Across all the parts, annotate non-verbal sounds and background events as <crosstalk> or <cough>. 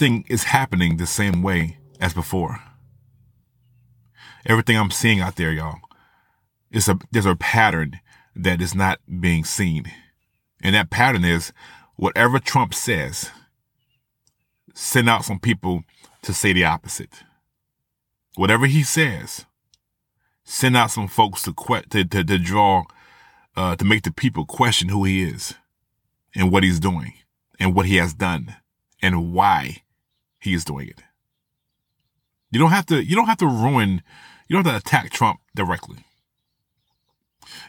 everything is happening the same way as before. Everything I'm seeing out there, y'all, is a there's a pattern that is not being seen. And that pattern is whatever Trump says, send out some people to say the opposite. Whatever he says, send out some folks to que- to, to, to draw uh, to make the people question who he is and what he's doing and what he has done and why he is doing it. You don't have to, you don't have to ruin, you don't have to attack Trump directly.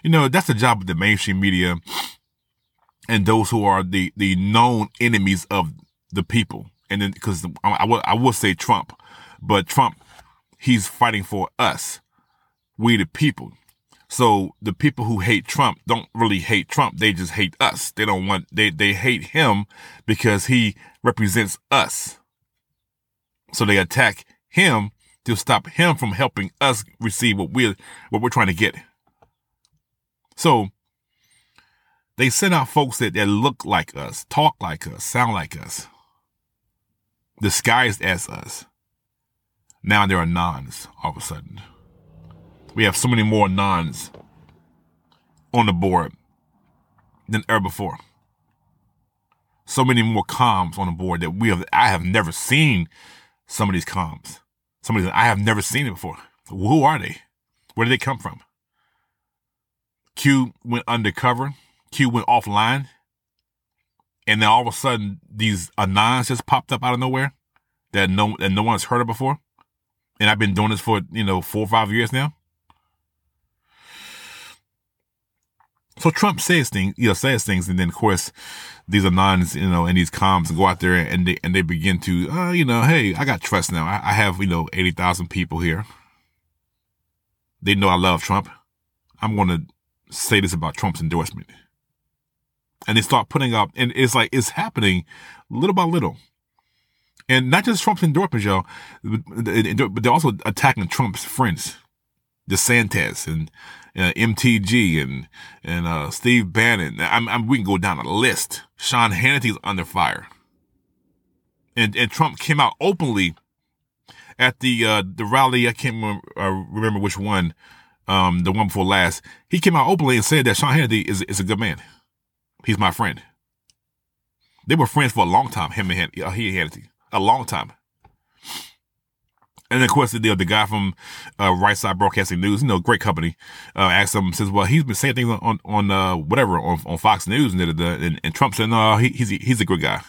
You know, that's the job of the mainstream media and those who are the, the known enemies of the people. And then, cause I, I will, I will say Trump, but Trump, he's fighting for us, we the people. So the people who hate Trump don't really hate Trump. They just hate us. They don't want, they, they hate him because he represents us. So they attack him to stop him from helping us receive what we're, what we're trying to get. So they send out folks that, that look like us, talk like us, sound like us, disguised as us. Now there are nons all of a sudden. We have so many more nons on the board than ever before. So many more comms on the board that we have, I have never seen some of these comms. Some of these, I have never seen it before. Who are they? Where did they come from? Q went undercover. Q went offline. And then all of a sudden, these anons just popped up out of nowhere that no, that no one's heard of before. And I've been doing this for, you know, four or five years now. So Trump says things, you know, says things, and then of course these anons, you know, and these comms go out there and they and they begin to, uh, you know, hey, I got trust now. I, I have, you know, eighty thousand people here. They know I love Trump. I'm going to say this about Trump's endorsement, and they start putting up, and it's like it's happening little by little. And not just Trump's endorsement, y'all, but they're also attacking Trump's friends, DeSantis and uh, MTG and and uh, Steve Bannon. I'm, I'm, we can go down a list. Sean Hannity's under fire, and and Trump came out openly at the uh, the rally. I can't remember, uh, remember which one, um, the one before last. He came out openly and said that Sean Hannity is is a good man. He's my friend. They were friends for a long time. Him and uh, he and Hannity, a long time. And of course, the, the guy from uh, Right Side Broadcasting News, you know, great company, uh, asked him, says, well, he's been saying things on, on uh, whatever, on, on Fox News. And, and, and Trump said, no, he, he's, he's a good guy.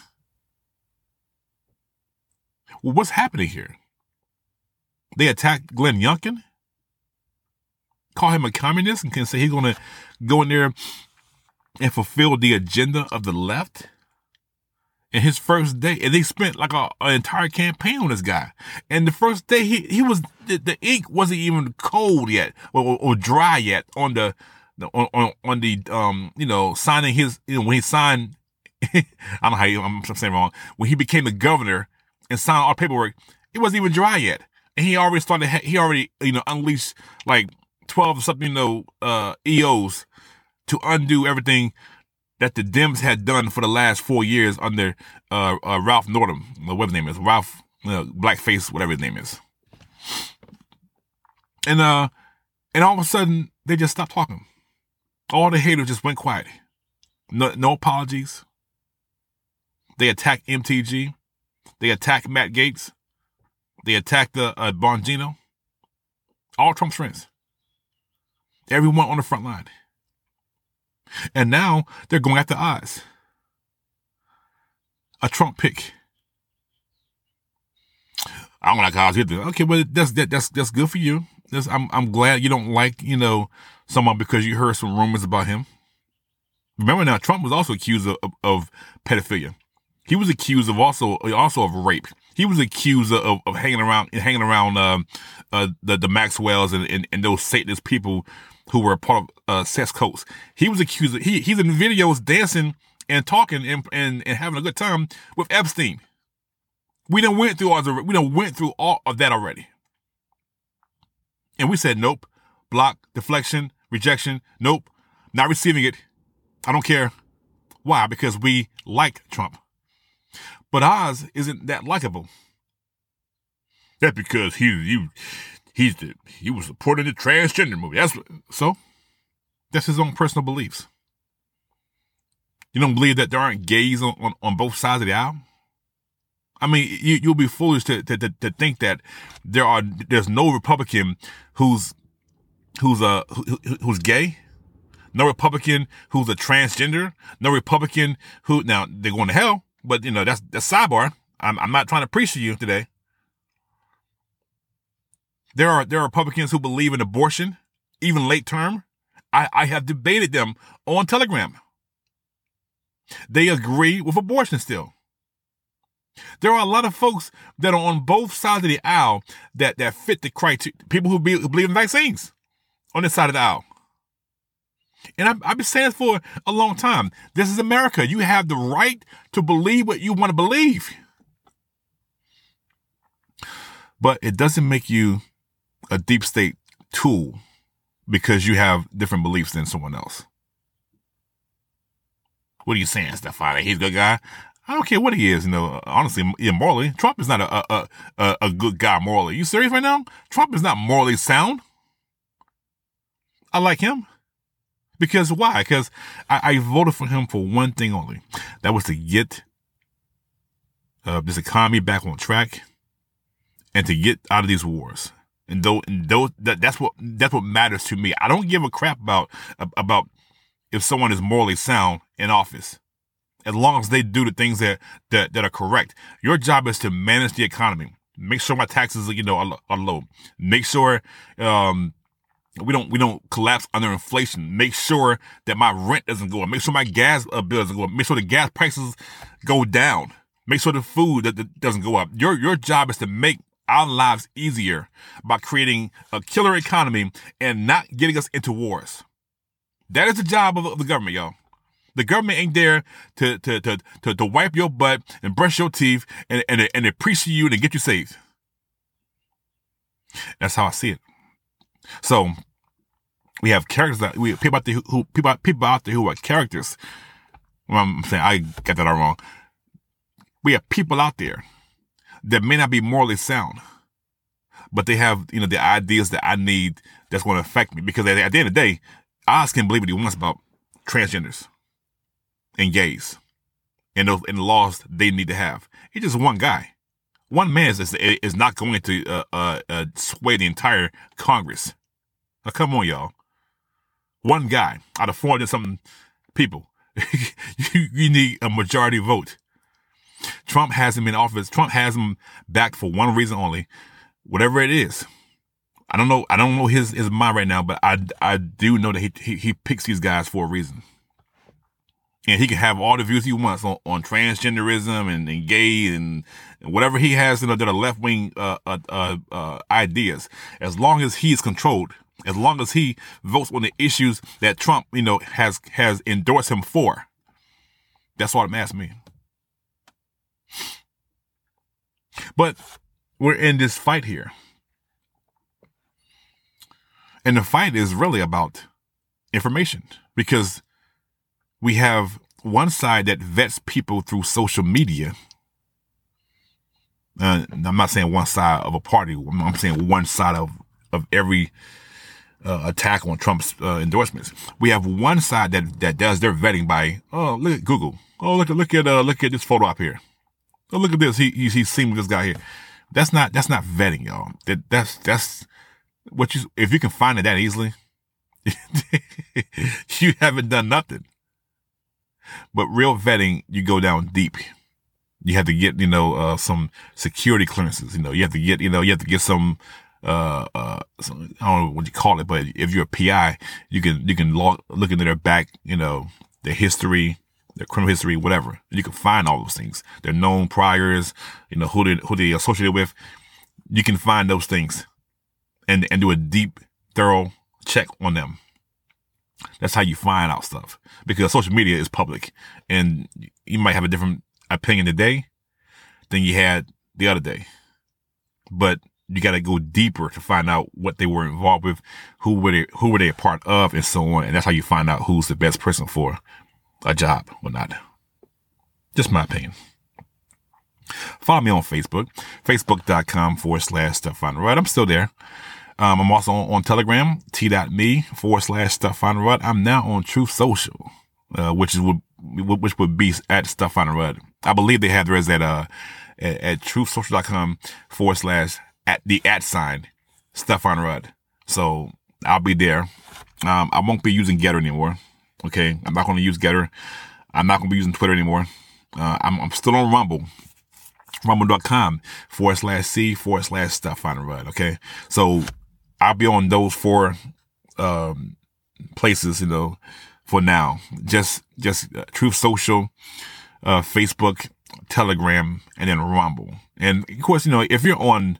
Well, what's happening here? They attacked Glenn Youngkin, call him a communist, and can say he's going to go in there and fulfill the agenda of the left in his first day, and they spent like a, an entire campaign on this guy. And the first day, he he was the, the ink wasn't even cold yet or, or, or dry yet on the, the on, on, on the um you know signing his you know when he signed. <laughs> I don't know how you, I'm saying wrong. When he became the governor and signed all paperwork, it wasn't even dry yet, and he already started. He already you know unleashed like twelve something you know uh EOs to undo everything that the Dems had done for the last four years under uh, uh, Ralph Northam, whatever his name is, Ralph uh, Blackface, whatever his name is. And uh, and all of a sudden they just stopped talking. All the haters just went quiet. No, no apologies. They attacked MTG. They attacked Matt Gaetz. They attacked the uh, Bongino. All Trump's friends. Everyone on the front line. And now they're going after Oz. A Trump pick. I don't like Oz either. Okay, well that's that, that's that's good for you. That's, I'm I'm glad you don't like you know someone because you heard some rumors about him. Remember now, Trump was also accused of, of, of pedophilia. He was accused of also also of rape. He was accused of, of hanging around hanging around um, uh, the the Maxwells and, and, and those Satanist people who were a part of uh, cults. He was accused. Of, he he's in videos dancing and talking and, and and having a good time with Epstein. We done went through all the, we done went through all of that already. And we said nope, block, deflection, rejection, nope, not receiving it. I don't care. Why? Because we like Trump. But Oz isn't that likable. That's because he he he's the, he was supporting the transgender movie. That's so. That's his own personal beliefs. You don't believe that there aren't gays on, on, on both sides of the aisle? I mean, you, you'll be foolish to, to, to, to think that there are, there's no Republican who's, who's, uh, who, who's gay. No Republican who's a transgender. No Republican who, now they're going to hell, but you know, that's, that's sidebar. I'm, I'm not trying to preach to you today. There are, there are Republicans who believe in abortion, even late term. I, I have debated them on Telegram. They agree with abortion still. There are a lot of folks that are on both sides of the aisle that, that fit the criteria. People who, be, who believe in vaccines on this side of the aisle. And I've, I've been saying this for a long time. This is America. You have the right to believe what you want to believe. But it doesn't make you a deep state tool because you have different beliefs than someone else. What are you saying, Stephon? He's a good guy. I don't care what he is, you know, honestly, morally. Trump is not a, a, a, a good guy morally. You serious right now? Trump is not morally sound. I like him. Because why? Because I, I voted for him for one thing only. That was to get uh, this economy back on track and to get out of these wars. And though, and though that, that's what that's what matters to me. I don't give a crap about about if someone is morally sound in office as long as they do the things that, that, that are correct. Your job is to manage the economy. Make sure my taxes, you know, are, are low. Make sure, um, we don't we don't collapse under inflation. Make sure that my rent doesn't go up. Make sure my gas uh, bill doesn't go up. Make sure the gas prices go down. Make sure the food that, that doesn't go up. Your your job is to make our lives easier by creating a killer economy and not getting us into wars. That is the job of the government, y'all. The government ain't there to, to, to, to, to wipe your butt and brush your teeth and, and, and appreciate you and get you saved. That's how I see it. So we have characters that we people out there who, people out there who are characters. Well, I'm saying I got that all wrong. We have people out there that may not be morally sound, but they have you know the ideas that I need that's going to affect me. Because at, at the end of the day, Oz can believe what he wants about transgenders and gays and those and the laws they need to have. He's just one guy. One man is, is not going to uh, uh, uh, sway the entire Congress. Now, come on, y'all. One guy out of 400 something people. <laughs> you, you need a majority vote. Trump has him in office. Trump has him back for one reason only. Whatever it is. I don't know. I don't know his, his mind right now, but I, I do know that he, he, he picks these guys for a reason and he can have all the views he wants on, on transgenderism and, and gay and, whatever he has you know, left wing uh, uh, uh, uh, ideas. As long as he is controlled, as long as he votes on the issues that Trump, you know, has has endorsed him for, that's what I'm asking me. But we're in this fight here. And the fight is really about information because we have one side that vets people through social media. Uh, I'm not saying one side of a party. I'm saying one side of, of every uh, attack on Trump's uh, endorsements. We have one side that, that does their vetting by, oh, look at Google. Oh, look at, look at, uh, look at this photo up here. Oh, look at this. He, he's, he's seen this guy here. That's not, that's not vetting, y'all. That, that's, that's what you, if you can find it that easily, <laughs> you haven't done nothing. But real vetting, you go down deep. You have to get, you know, uh, some security clearances. You know, you have to get, you know, you have to get some, uh, uh, some, I don't know what you call it, but if you're a PI, you can, you can log, look into their back, you know, their history, their criminal history, whatever. You can find all those things. Their known priors, you know, who they, who they associated with. You can find those things and, and do a deep, thorough check on them. That's how you find out stuff because social media is public and you might have a different opinion today than you had the other day. But you got to go deeper to find out what they were involved with, who were they, who were they a part of and so on. And that's how you find out who's the best person for a job or not. Just my opinion. Follow me on Facebook, facebook.com forward slash Stephon Rudd. I'm still there. Um, I'm also on, on Telegram, t.me forward slash Stephon Rudd. I'm now on Truth Social, uh, which is would which would be at Stephon. I believe they have theirs at uh at, at truthsocial.com forward slash at the at sign Stephon Rudd. So I'll be there. Um, I won't be using Gettr anymore. Okay, I'm not going to use Gettr. I'm not going to be using Twitter anymore. Uh, I'm, I'm still on Rumble rumble.com forward slash C forward slash stuff Stephon Rudd. Okay. So I'll be on those four, um, places, you know, for now. Just, just uh, Truth Social, uh, Facebook, Telegram, and then Rumble. And of course, you know, if you're on,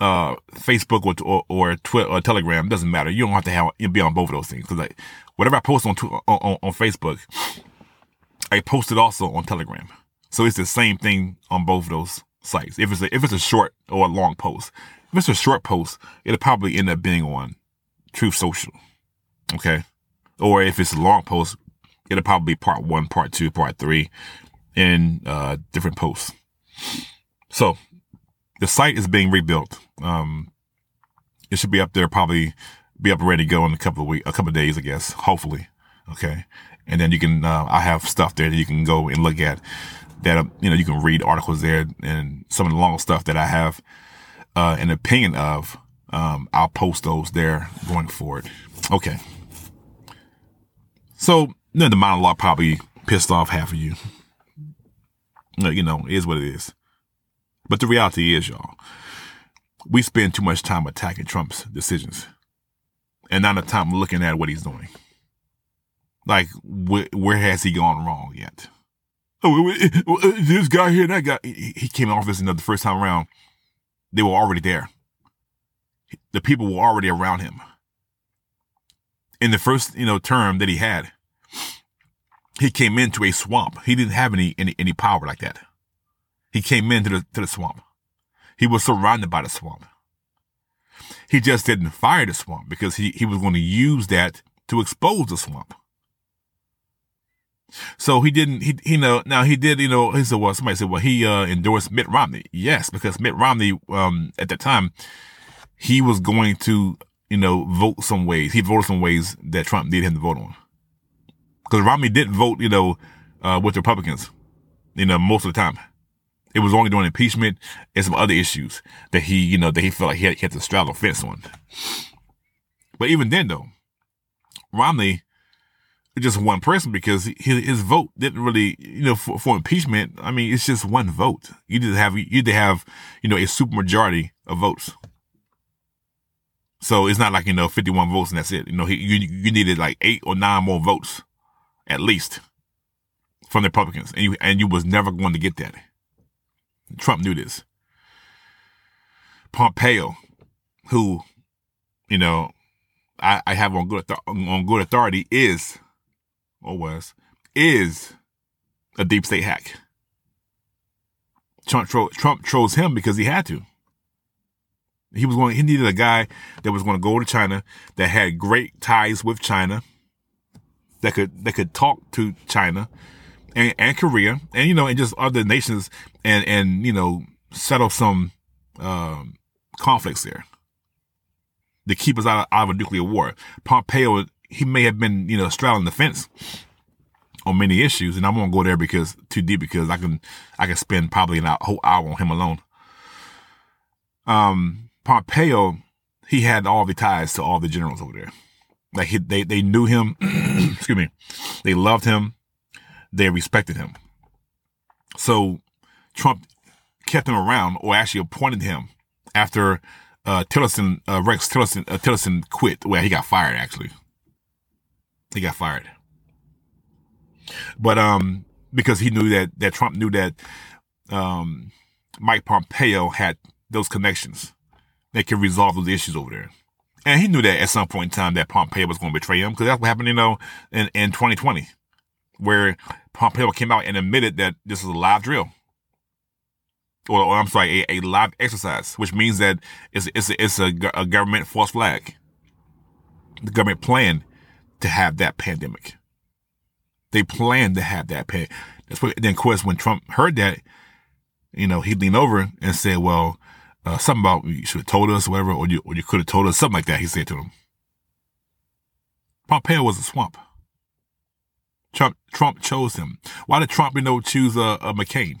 uh, Facebook or, or, Twitter or Telegram, doesn't matter. You don't have to have, be on both of those things. Cause like, whatever I post on, on, on Facebook, I post it also on Telegram. So it's the same thing on both of those sites. If it's a, if it's a short or a long post, if it's a short post, it'll probably end up being on Truth Social. Okay. Or if it's a long post, it'll probably be part one, part two, part three in, uh, different posts. So the site is being rebuilt. Um, it should be up there, probably be up ready to go in a couple of weeks, a couple of days, I guess, hopefully. Okay. And then you can, uh, I have stuff there that you can go and look at that, you know, you can read articles there and some of the long stuff that I have, uh, an opinion of. Um, I'll post those there going forward. Okay. So then the monologue probably pissed off half of you. You know, is what it is. But the reality is, y'all, we spend too much time attacking Trump's decisions and not enough time looking at what he's doing. Like, wh- where has he gone wrong yet? oh, this guy here, that guy, he came in office the first time around, they were already there. The people were already around him. In the first, you know, term that he had, he came into a swamp. He didn't have any, any, any power like that. He came into the, to the swamp. He was surrounded by the swamp. He just didn't fire the swamp because he, he was going to use that to expose the swamp. So he didn't, he, you know, now he did, you know, he said, well, somebody said, well, he, uh, endorsed Mitt Romney. Yes, because Mitt Romney, um, at the time, he was going to, you know, vote some ways. He voted some ways that Trump needed him to vote on. Because Romney didn't vote, you know, uh, with Republicans, you know, most of the time. It was only during impeachment and some other issues that he, you know, that he felt like he had, he had to straddle fence on. But even then, though, Romney, just one person because his, his vote didn't really, you know, for, for impeachment. I mean, it's just one vote. You either have, you either have, you know, a super majority of votes. So it's not like, you know, 51 votes and that's it. You know, he, you, you needed like eight or nine more votes at least from the Republicans. And you, and you was never going to get that. Trump knew this. Pompeo, who, you know, I, I have on good, on good authority is or was, is a deep state hack. Trump, tro- Trump chose him because he had to. He was going, he needed a guy that was going to go to China, that had great ties with China, that could, that could talk to China and, and Korea and, you know, and just other nations and, and, you know, settle some, um, conflicts there to keep us out of, out of a nuclear war. Pompeo he may have been, you know, straddling the fence on many issues, and I won't go there because too deep because I can I can spend probably a whole hour on him alone. Um, Pompeo, he had all the ties to all the generals over there. Like he, they they knew him, <clears throat> excuse me, they loved him, they respected him. So Trump kept him around, or actually appointed him after uh, Tillerson, uh, Rex Tillerson, uh, Tillerson quit. Well, he got fired actually. He got fired. But um, because he knew that that Trump knew that um, Mike Pompeo had those connections that could resolve those issues over there. And he knew that at some point in time that Pompeo was going to betray him because that's what happened, you know, in, in 2020, where Pompeo came out and admitted that this was a live drill. Or, or I'm sorry, a, a, live exercise, which means that it's, it's, a, it's a, a government false flag. The government planned to have that pandemic. They planned to have that pan. That's what, then of course when Trump heard that, you know, he leaned over and said, well, uh, something about you should have told us, whatever, or you, or you could have told us, something like that, he said to him. Pompeo was a swamp. Trump, Trump chose him. Why did Trump, you know, choose, uh, uh, McCain?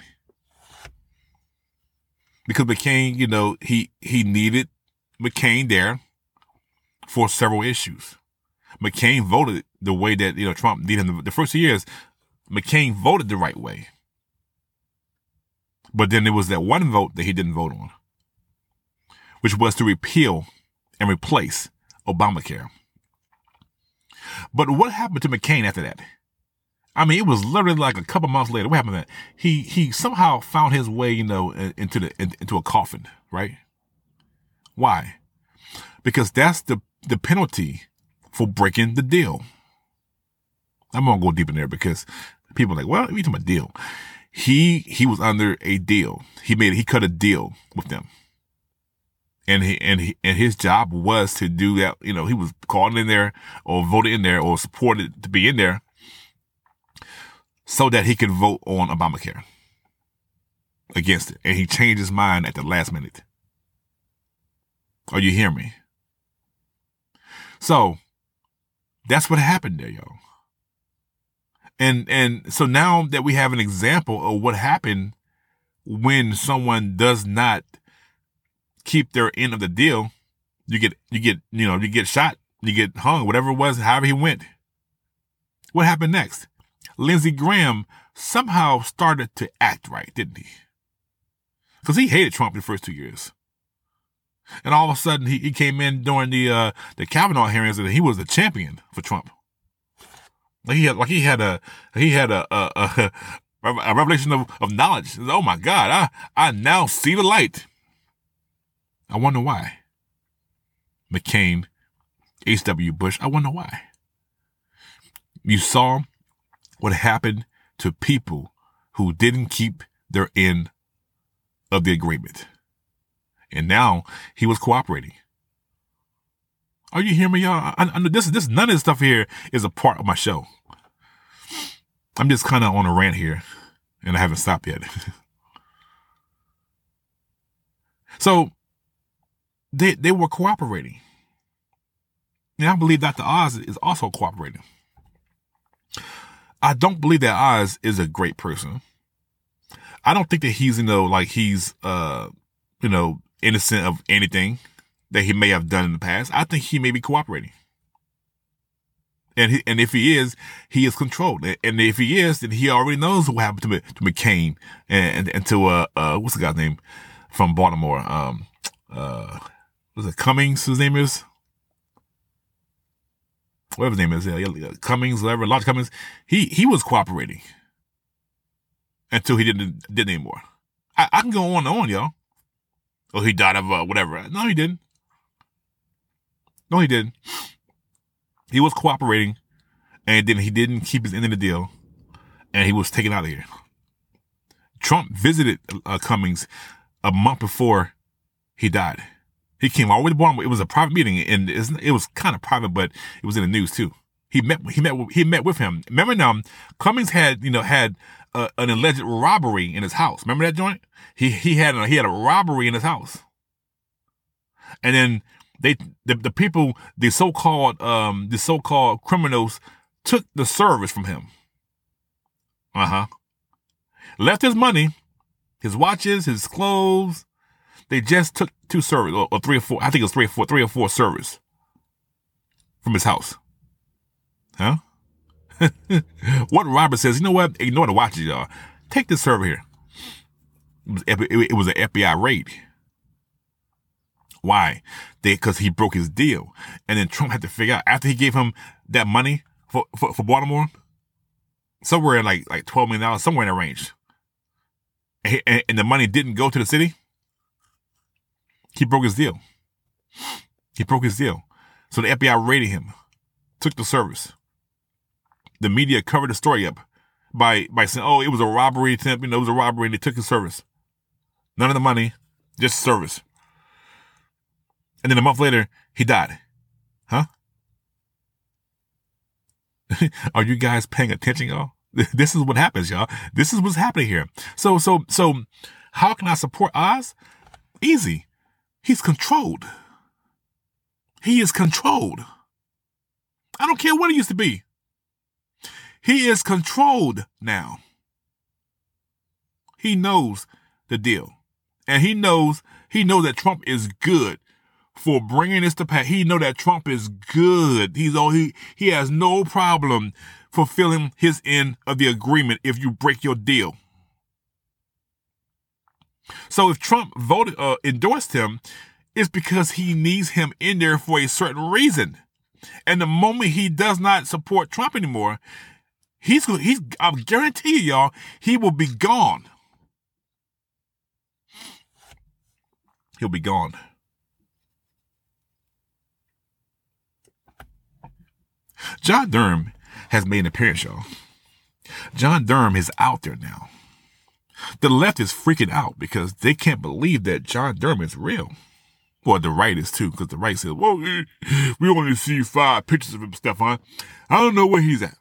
Because McCain, you know, he, he needed McCain there for several issues. McCain voted the way that, you know, Trump needed him. The first years, McCain voted the right way. But then there was that one vote that he didn't vote on, which was to repeal and replace Obamacare. But what happened to McCain after that? I mean, it was literally like a couple months later. What happened? That he he somehow found his way, you know, into the into a coffin, right? Why? Because that's the the penalty for breaking the deal. I'm gonna go deep in there because people are like, well, we talking about deal. He he was under a deal. He made he cut a deal with them. And he and he and his job was to do that. You know, he was called in there or voted in there or supported to be in there so that he could vote on Obamacare against it. And he changed his mind at the last minute. Are you hear me? So that's what happened there, y'all. And and so now that we have an example of what happened when someone does not keep their end of the deal, you get you get you know you get shot, you get hung, whatever it was, however he went. What happened next? Lindsey Graham somehow started to act right, didn't he? Because he hated Trump in the first two years. And all of a sudden, he, he came in during the uh, the Kavanaugh hearings, and he was the champion for Trump. Like he had, like he had a, he had a, a, a, <laughs> a revelation of, of knowledge. Oh my God, I, I now see the light. I wonder why. McCain, H.W. Bush, I wonder why. You saw what happened to people who didn't keep their end of the agreement. And now he was cooperating. Are you hearing me, y'all? I, I, this, this, none of this stuff here is a part of my show. I'm just kind of on a rant here, and I haven't stopped yet. <laughs> so they they were cooperating. And I believe Dr. Oz is also cooperating. I don't believe that Oz is a great person. I don't think that he's, you know, like he's, uh, you know, innocent of anything that he may have done in the past. I think he may be cooperating. And he, and if he is, he is controlled. And if he is, then he already knows what happened to, to McCain and, and, and to, uh, uh, what's the guy's name from Baltimore? Um, uh, was it Cummings? His name is? Whatever his name is, yeah, Cummings, whatever, Elijah Cummings. He, he was cooperating until he didn't, didn't anymore. I, I can go on and on, y'all. Oh, he died of uh, whatever. No, he didn't. No, he didn't. He was cooperating, and then he didn't keep his end of the deal, and he was taken out of here. Trump visited uh, Cummings a month before he died. He came all to Baltimore. It was a private meeting, and it was kind of private, but it was in the news too. He met he met he met with him. Remember now, Cummings had you know had uh, an alleged robbery in his house. Remember that joint? He he had a, he had a robbery in his house, and then they the, the people the so called um the so called criminals took the service from him. Uh huh. Left his money, his watches, his clothes. They just took two servers or, or three or four. I think it was three or four, three or four servers from his house. Huh? <laughs> what Robert says, you know what? Ignore the watches, y'all. Take this server here. It was, it was an FBI raid. Why? Because he broke his deal, and then Trump had to figure out after he gave him that money for for, for Baltimore, somewhere like like twelve million dollars, somewhere in that range, and, and the money didn't go to the city. He broke his deal. He broke his deal, so the FBI raided him, took the service. The media covered the story up by by saying, "Oh, it was a robbery attempt. You know, it was a robbery, and they took his service." None of the money, just service. And then a month later, he died. Huh? <laughs> Are you guys paying attention, y'all? <laughs> This is what happens, y'all. This is what's happening here. So, so, so How can I support Oz? Easy. He's controlled. He is controlled. I don't care what he used to be. He is controlled now. He knows the deal. And he knows, he knows that Trump is good for bringing this to pass. He know that Trump is good. He's all he he has no problem fulfilling his end of the agreement if you break your deal. So if Trump voted uh, endorsed him, it's because he needs him in there for a certain reason. And the moment he does not support Trump anymore, he's he's I guarantee you, y'all, he will be gone. He'll be gone. John Durham has made an appearance, y'all. John Durham is out there now. The left is freaking out because they can't believe that John Durham is real. Well, the right is too, because the right says, well, we only see five pictures of him, Stephon. I don't know where he's at.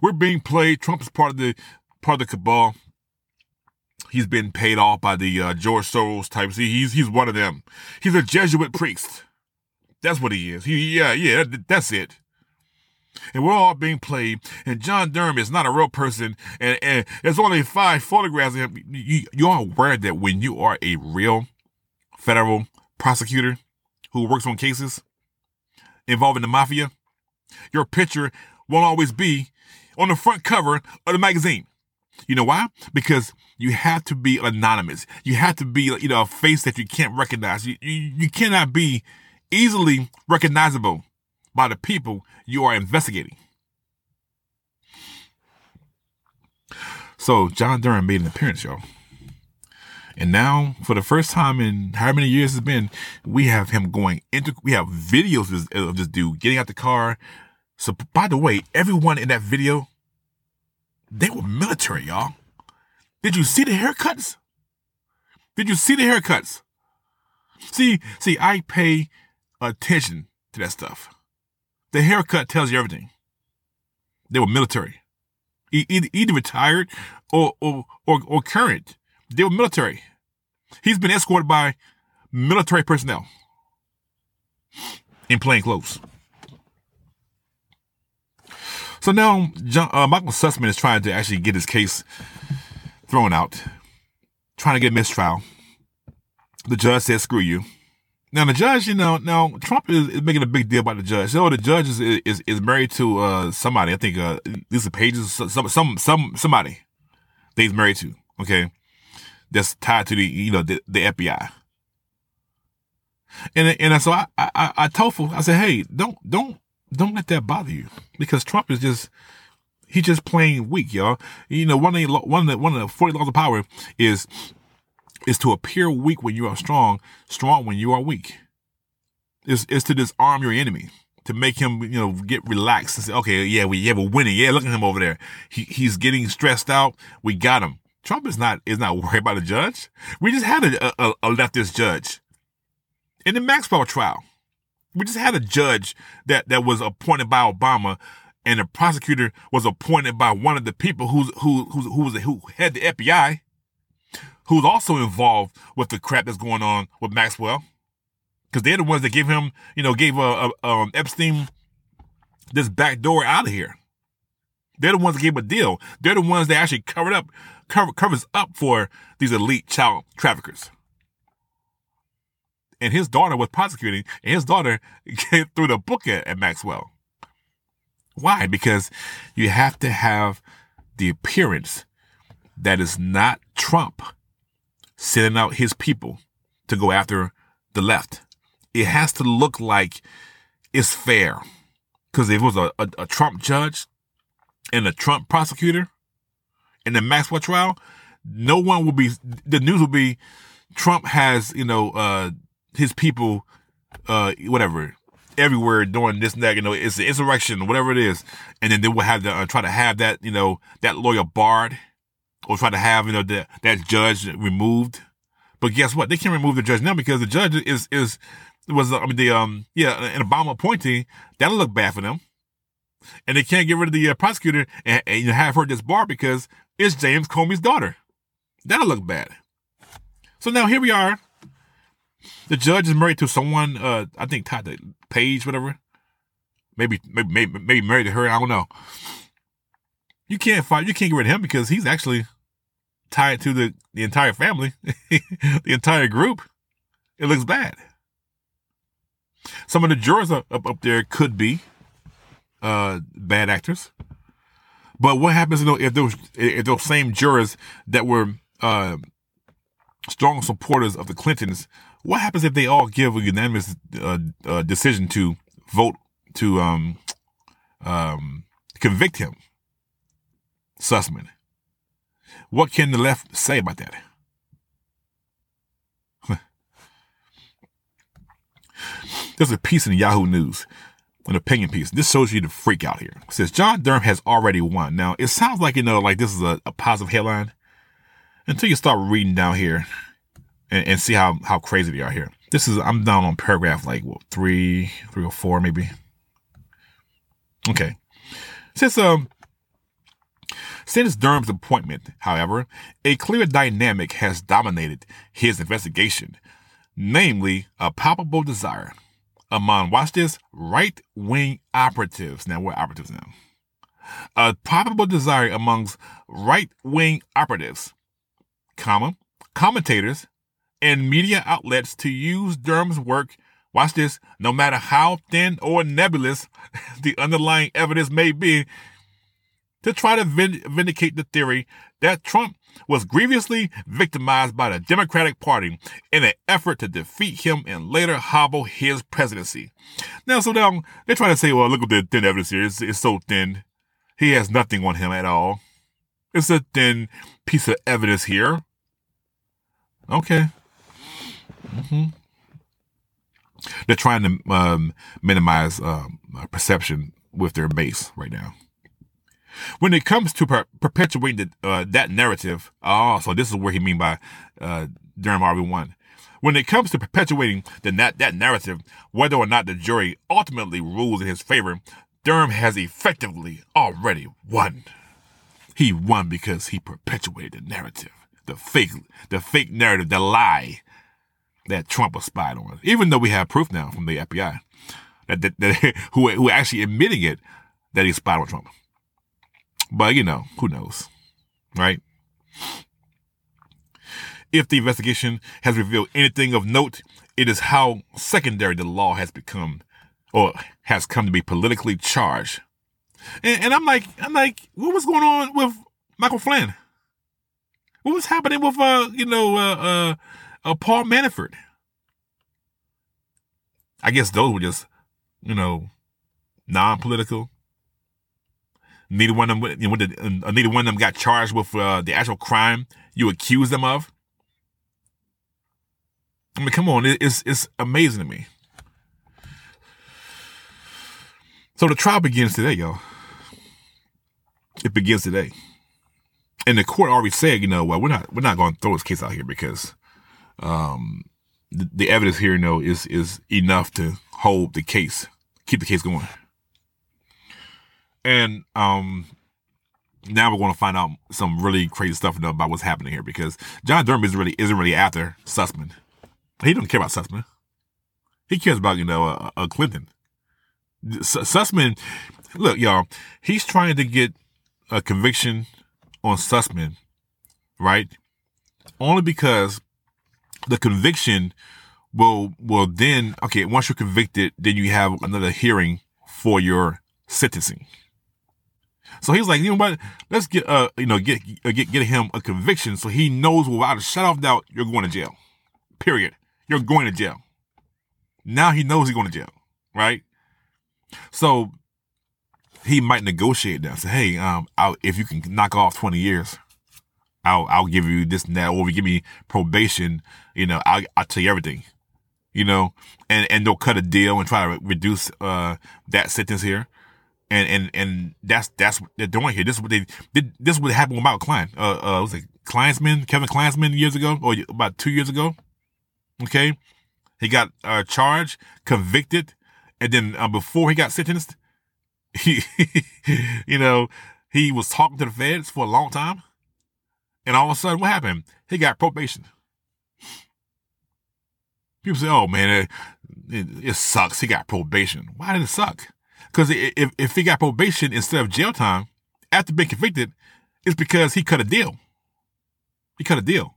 We're being played. Trump is part of the part of the cabal. He's been paid off by the uh, George Soros types. He's he's one of them. He's a Jesuit priest. That's what he is. He yeah yeah that's it and we're all being played. And John Durham is not a real person, and, and there's only five photographs of him. You, you are aware that when you are a real federal prosecutor who works on cases involving the mafia, your picture won't always be on the front cover of the magazine. You know why? Because you have to be anonymous. You have to be, you know, a face that you can't recognize. You, you, you cannot be easily recognizable by the people you are investigating. So John Durham made an appearance, y'all. And now, for the first time in how many years it's been, we have him going into, we have videos of this, of this dude getting out the car. So, by the way, everyone in that video, they were military, y'all. Did you see the haircuts? Did you see the haircuts? See, see, I pay attention to that stuff. The haircut tells you everything. They were military, either, either retired or, or, or, or current. They were military. He's been escorted by military personnel in plain clothes. So now John, uh, Michael Sussman is trying to actually get his case thrown out, trying to get mistrial. The judge says, screw you. Now the judge, you know, now Trump is, is making a big deal about the judge. So the judge is is, is married to uh, somebody. I think uh, Lisa Page is some some some somebody he's married to. Okay, that's tied to the you know the, the FBI. And and so I, I I told him I said, hey, don't don't don't let that bother you because Trump is just he's just plain weak, y'all. You know, one of the one of the one of the forty laws of power is is to appear weak when you are strong, strong when you are weak. Is is to disarm your enemy, to make him, you know, get relaxed and say, okay, yeah, we yeah, we're winning. Yeah, look at him over there. He he's getting stressed out. We got him. Trump is not is not <laughs> worried about a judge. We just had a, a, a leftist judge in the Maxwell trial. We just had a judge that that was appointed by Obama, and the prosecutor was appointed by one of the people who's who who who was who had the FBI who's also involved with the crap that's going on with Maxwell. Because they're the ones that gave him, you know, gave uh, uh, um, Epstein this back door out of here. They're the ones that gave a deal. They're the ones that actually covered up, cover, covers up for these elite child traffickers. And his daughter was prosecuting, and his daughter <laughs> threw the book at, at Maxwell. Why? Because you have to have the appearance that is not Trump sending out his people to go after the left. It has to look like it's fair. Because if it was a, a, a, Trump judge and a Trump prosecutor in the Maxwell trial, no one will be, the news will be Trump has, you know, uh, his people, uh, whatever, everywhere doing this and that, you know, it's an insurrection, whatever it is. And then they will have to uh, try to have that, you know, that lawyer barred or try to have, you know, the, that judge removed. But guess what? They can't remove the judge now because the judge is, is, was, I mean, the, um, yeah, an Obama appointee. That'll look bad for them. And they can't get rid of the uh, prosecutor and, and you have her disbarred because it's James Comey's daughter. That'll look bad. So now here we are. The judge is married to someone, uh, I think Todd Page, whatever. Maybe, maybe, maybe, maybe married to her. I don't know. You can't fight. You can't get rid of him because he's actually tied to the, the entire family, <laughs> the entire group. It looks bad. Some of the jurors up, up, up there could be uh, bad actors. But what happens you know, if those if those same jurors that were uh, strong supporters of the Clintons, what happens if they all give a unanimous uh, uh, decision to vote to um, um, convict him, Sussman? What can the left say about that? <laughs> There's a piece in Yahoo News, an opinion piece. This shows you the freak out here. It says John Durham has already won. Now, it sounds like, you know, like this is a, a positive headline until you start reading down here and, and, see how, how crazy they are here. This is, I'm down on paragraph like what, three, three or four maybe. Okay. Since, um, since Durham's appointment, however, a clear dynamic has dominated his investigation, namely a palpable desire among, watch this, right wing operatives. Now, we're operatives now. A palpable desire amongst right wing operatives, comma, commentators, and media outlets to use Durham's work, watch this, no matter how thin or nebulous <laughs> the underlying evidence may be, to try to vindicate the theory that Trump was grievously victimized by the Democratic Party in an effort to defeat him and later hobble his presidency. Now, so now they're trying to say, well, look at the thin evidence here. It's, it's so thin. He has nothing on him at all. It's a thin piece of evidence here. Okay. Mm-hmm. They're trying to um, minimize um, perception with their base right now. When it comes to per- perpetuating the, uh, that narrative, oh, so this is where he mean by uh, Durham RV1. When it comes to perpetuating the that, that narrative, whether or not the jury ultimately rules in his favor, Durham has effectively already won. He won because he perpetuated the narrative, the fake, the fake narrative, the lie that Trump was spied on. Even though we have proof now from the FBI that, that, that <laughs> who who actually admitting it that he spied on Trump. But, you know, who knows, right? If the investigation has revealed anything of note, it is how secondary the law has become or has come to be politically charged. And, and I'm like, I'm like, what was going on with Michael Flynn? What was happening with, uh, you know, uh, uh, uh, Paul Manafort? I guess those were just, you know, non-political Neither one of them, you know, the, uh, neither one of them got charged with uh, the actual crime you accused them of. I mean, come on, it's it's amazing to me. So the trial begins today, y'all. It begins today, and the court already said, you know, well, we're not we're not going to throw this case out here because um, the, the evidence here, you know, is is enough to hold the case, keep the case going. And um, now we're going to find out some really crazy stuff about what's happening here because John Durham isn't really isn't really after Sussman. He doesn't care about Sussman. He cares about you know a, a Clinton. Sussman, look y'all, he's trying to get a conviction on Sussman, right? Only because the conviction will will then okay once you're convicted, then you have another hearing for your sentencing. So he's like, you know what? Let's get uh, you know, get uh, get get him a conviction so he knows without a shadow of doubt you're going to jail. Period. You're going to jail. Now he knows he's going to jail, right? So he might negotiate that. Say, hey, um, I'll, if you can knock off 20 years, I'll I'll give you this and that, or if you give me probation, you know, I'll I'll tell you everything, you know, and and they'll cut a deal and try to reduce uh that sentence here and and and that's that's what they're doing here. This is what they did. This is what happened with Michael Klein. Uh, uh, was it Klinsman, Kevin Klinsman years ago, or about two years ago? Okay, he got uh, charged, convicted, and then uh, before he got sentenced, <laughs> he, you know, he was talking to the feds for a long time, And all of a sudden, what happened? He got probation. People say, oh man, it, it, it sucks. He got probation. Why did it suck? Because if, if he got probation instead of jail time after being convicted, it's because he cut a deal. He cut a deal.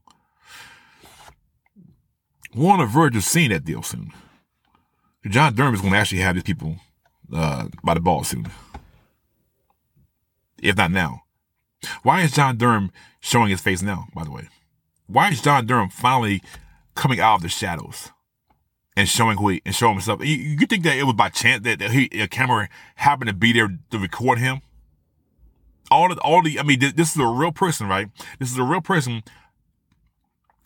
On verge of seeing that deal soon. John Durham is going to actually have these people uh, by the ball soon. If not now. Why is John Durham showing his face now, by the way? Why is John Durham finally coming out of the shadows and showing who he, and showing himself? You, you think that it was by chance that, that he, a camera happened to be there to record him? All the, all the, I mean, this is a real person, right? This is a real person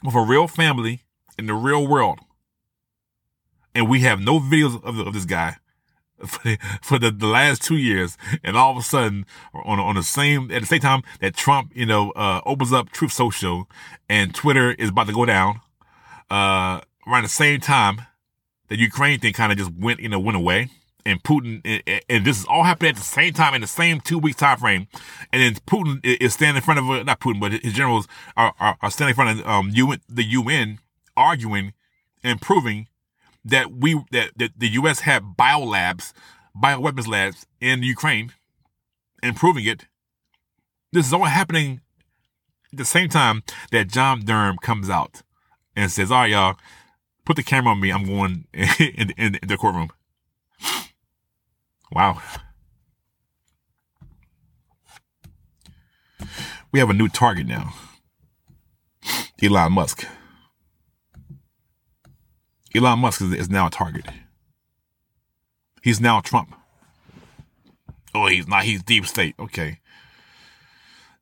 with a real family in the real world. And we have no videos of, of this guy <laughs> for the, for the, the last two years. And all of a sudden, on, on the same, at the same time that Trump, you know, uh, opens up Truth Social and Twitter is about to go down, uh, around the same time, the Ukraine thing kind of just went, you know, went away. And Putin, and, and this is all happening at the same time in the same two week time frame. And then Putin is standing in front of, not Putin, but his generals are, are, are standing in front of, um, UN, the UN arguing and proving that we that, that the U.S. had bio labs, bioweapons labs in Ukraine, and proving it. This is all happening at the same time that John Durham comes out and says, "All right, y'all, put the camera on me. I'm going in, <laughs> in, in the courtroom." Wow. We have a new target now. Elon Musk. Elon Musk is, is now a target. He's now Trump. Oh, he's not. He's deep state. Okay.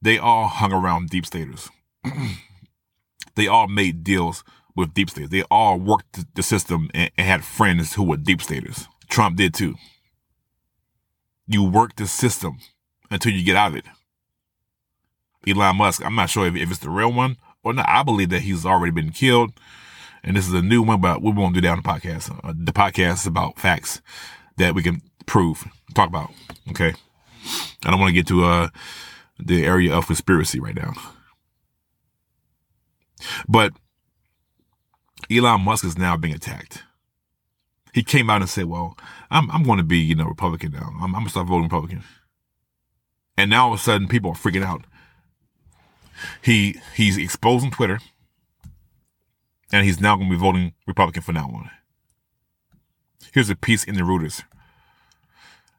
They all hung around deep staters. <clears throat> they all made deals with deep state. They all worked the system and, and, had friends who were deep staters. Trump did too. You work the system until you get out of it. Elon Musk, I'm not sure if, if it's the real one or not. I believe that he's already been killed and this is a new one, but we won't do that on the podcast. Uh, the podcast is about facts that we can prove, talk about. Okay. I don't want to get to uh, the area of conspiracy right now. But Elon Musk is now being attacked. He came out and said, "Well, I'm I'm going to be you know Republican now. I'm, I'm going to start voting Republican." And now all of a sudden, people are freaking out. He he's exposing Twitter and he's now going to be voting Republican from now on. Here's a piece in the Reuters.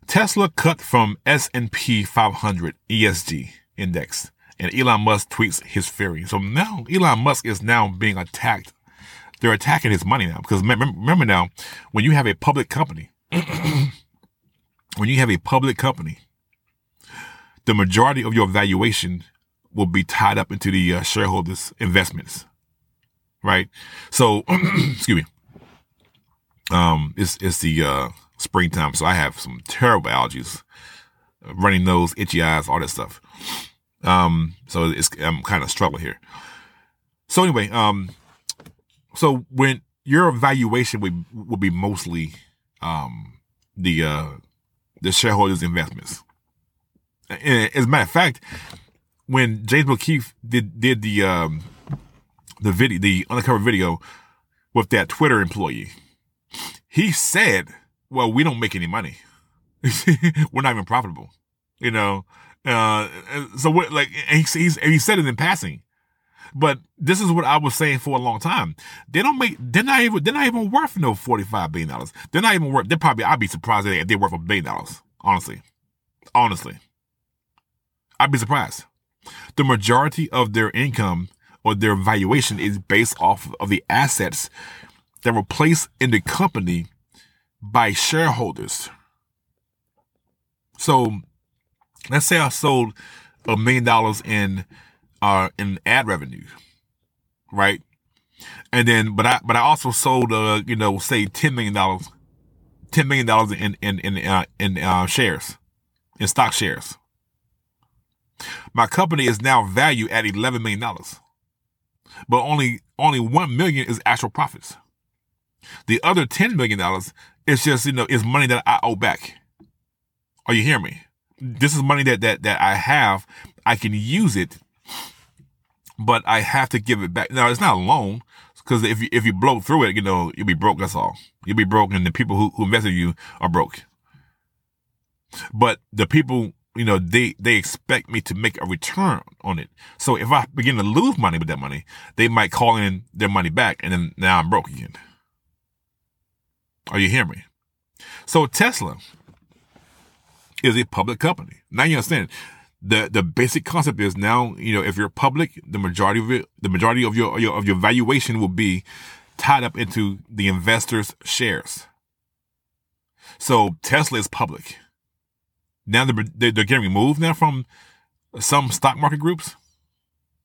Tesla cut from S&P 500 ESG index, and Elon Musk tweets his fury. So now Elon Musk is now being attacked. They're attacking his money now because remember now, when you have a public company, <clears throat> when you have a public company, the majority of your valuation will be tied up into the uh, shareholders' investments right? So, <clears throat> excuse me. Um, it's it's the uh, springtime, so I have some terrible allergies, running nose, itchy eyes, all that stuff. Um, so it's I'm kind of struggling here. So anyway, um, so when your evaluation would would be mostly um the uh the shareholders' investments. And as a matter of fact, when James O'Keefe did did the um the video, the undercover video with that Twitter employee. He said, well, we don't make any money. <laughs> We're not even profitable, you know? Uh, so what, like, he, he's, he said it in passing. But this is what I was saying for a long time. They don't make, they're not even, they're not even worth no $45 billion. They're not even worth, they're probably, I'd be surprised if they're worth a billion dollars. Honestly. Honestly. I'd be surprised. The majority of their income or their valuation is based off of the assets that were placed in the company by shareholders. So let's say I sold a million dollars in uh in ad revenue, right? And then but I but I also sold uh you know say ten million dollars, ten million dollars in in in uh, in uh, shares, in stock shares. My company is now valued at eleven million dollars but only only one million is actual profits. The other ten million dollars is just you know is money that I owe back. Are you hearing me? This is money that that that I have. I can use it but I have to give it back. Now it's not a loan because if you if you blow through it, you know you'll be broke. That's all. You'll be broke, and the people who who invested in you are broke. But the people, you know, they they expect me to make a return on it. So if I begin to lose money with that money, they might call in their money back, and then now I'm broke again. Are you hearing me? So Tesla is a public company. Now you understand the the basic concept is now you know if you're public, the majority of it, the majority of your, your of your valuation will be tied up into the investors' shares. So Tesla is public. Now they're, they're getting removed now from some stock market groups.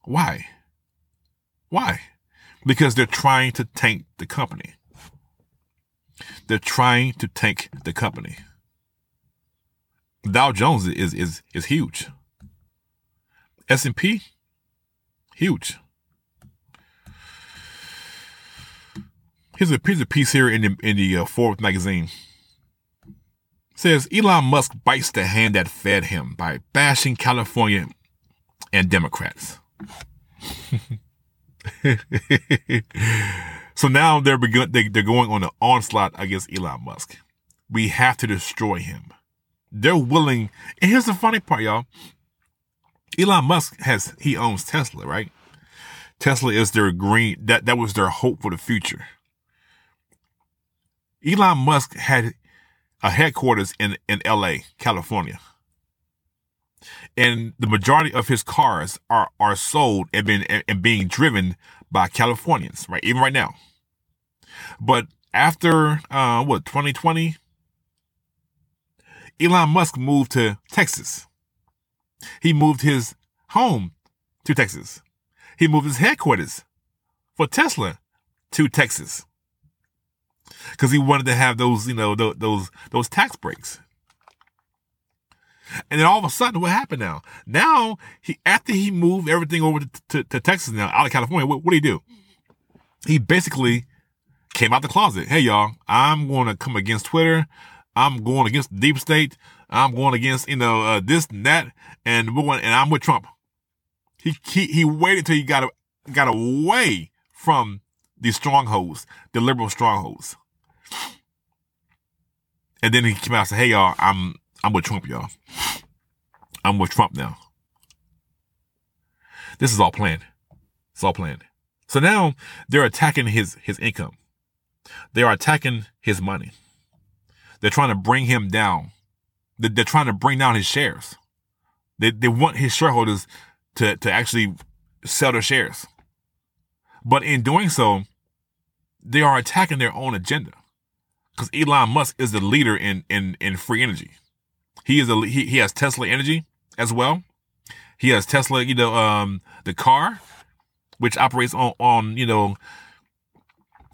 Why? Why? Because they're trying to tank the company. They're trying to tank the company. Dow Jones is is is huge. S&P, huge. Here's a, here's a piece here in the, in the uh, Forbes magazine. It says Elon Musk bites the hand that fed him by bashing California and Democrats. <laughs> so now they're begun, they, they're going on an onslaught against Elon Musk. We have to destroy him. They're willing. And here's the funny part, y'all. Elon Musk has he owns Tesla, right? Tesla is their green that that was their hope for the future. Elon Musk had a headquarters in in LA, California. And the majority of his cars are are sold and being and being driven by Californians, right? Even right now. But after uh what 2020 Elon Musk moved to Texas he moved his home to Texas. He moved his headquarters for Tesla to Texas because he wanted to have those, you know, those those tax breaks. And then all of a sudden, what happened now? Now he after he moved everything over to, to, to Texas now out of California, what, what did he do? He basically came out the closet. Hey y'all, I'm going to come against Twitter. I'm going against the deep state. I'm going against, you know, uh, this and that, and and I'm with Trump. He, he, he waited till he got, got away from the strongholds, the liberal strongholds. And then he came out and said, hey, y'all, I'm, I'm with Trump, y'all. I'm with Trump now. This is all planned. It's all planned. So now they're attacking his, his income. They are attacking his money. They're trying to bring him down they're trying to bring down his shares. They, they want his shareholders to, to actually sell their shares. But in doing so, they are attacking their own agenda. Because Elon Musk is the leader in, in, in free energy. He is a, he, he has Tesla energy as well. He has Tesla, you know, um, the car, which operates on, on, you know,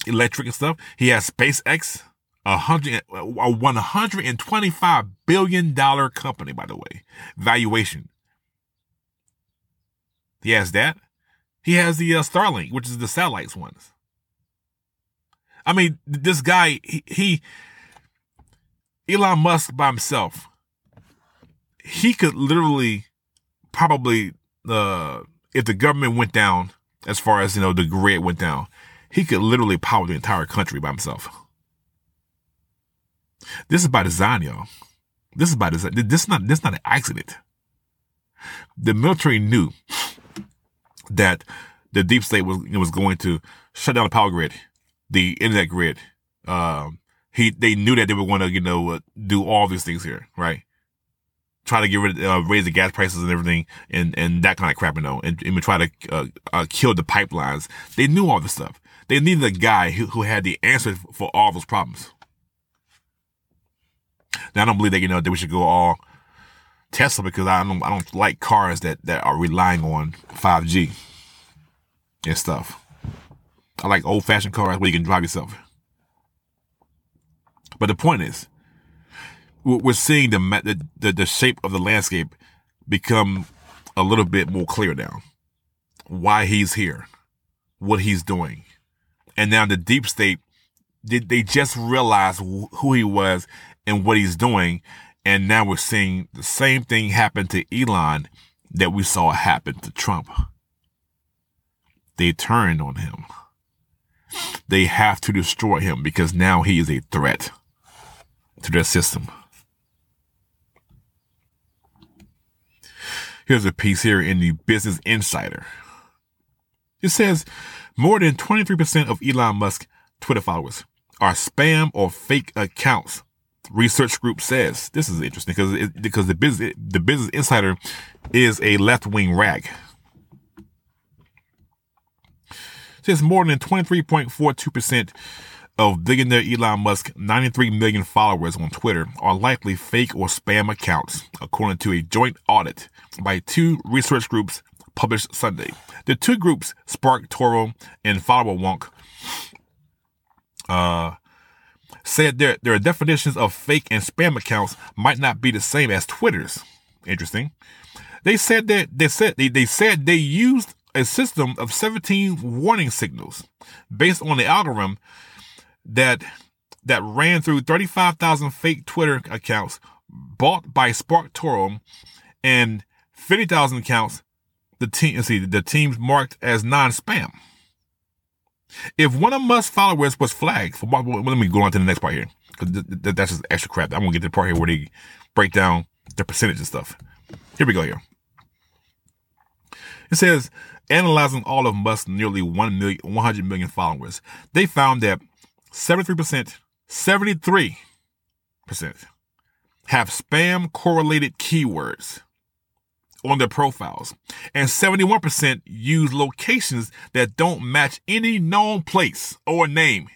electric and stuff. He has SpaceX, a hundred, a one hundred and twenty-five billion dollar company, by the way, valuation. He has that. He has the uh, Starlink, which is the satellites ones. I mean, this guy, he, he, Elon Musk by himself, he could literally, probably, uh, if the government went down, as far as you know, the grid went down, he could literally power the entire country by himself. This is by design, y'all. This is by design. This is not this is not an accident. The military knew that the deep state was was going to shut down the power grid, the internet grid. Um, he they knew that they were going to you know uh, do all these things here, right? Try to get rid of, uh, raise the gas prices and everything, and and that kind of crap, you know, and, and try to uh, uh, kill the pipelines. They knew all this stuff. They needed a guy who, who had the answer for all those problems. Now I don't believe that you uh, know that we should go all Tesla because I don't I don't like cars that that are relying on 5G and stuff. I like old fashioned cars where you can drive yourself. But the point is, we're seeing the, the the shape of the landscape become a little bit more clear now. Why he's here, what he's doing, and now the deep state did they just realize who he was and what he's doing. And now we're seeing the same thing happen to Elon that we saw happen to Trump. they turned on him. They have to destroy him because now he is a threat to their system. Here's a piece here in the Business Insider. It says more than 23% of Elon Musk Twitter followers are spam or fake accounts. Research group says this is interesting because because the business the Business Insider is a left wing rag. Says more than 23.42% of billionaire Elon Musk 93 million followers on Twitter are likely fake or spam accounts, according to a joint audit by two research groups published Sunday. The two groups, SparkToro and FollowerWonk, uh, said their, their definitions of fake and spam accounts might not be the same as Twitter's. Interesting. They said that they said they, they said they used a system of 17 warning signals based on the algorithm that that ran through 35,000 fake Twitter accounts bought by SparkToro and 50,000 accounts the team see the teams marked as non-spam. If one of Musk's followers was flagged for let me go on to the next part here because that's just extra crap. I'm gonna get to the part here where they break down the percentage and stuff. Here we go. Here it says analyzing all of Musk's nearly 1 million, 100 million followers, they found that 73%, 73% have spam correlated keywords on their profiles, and 71% use locations that don't match any known place or name.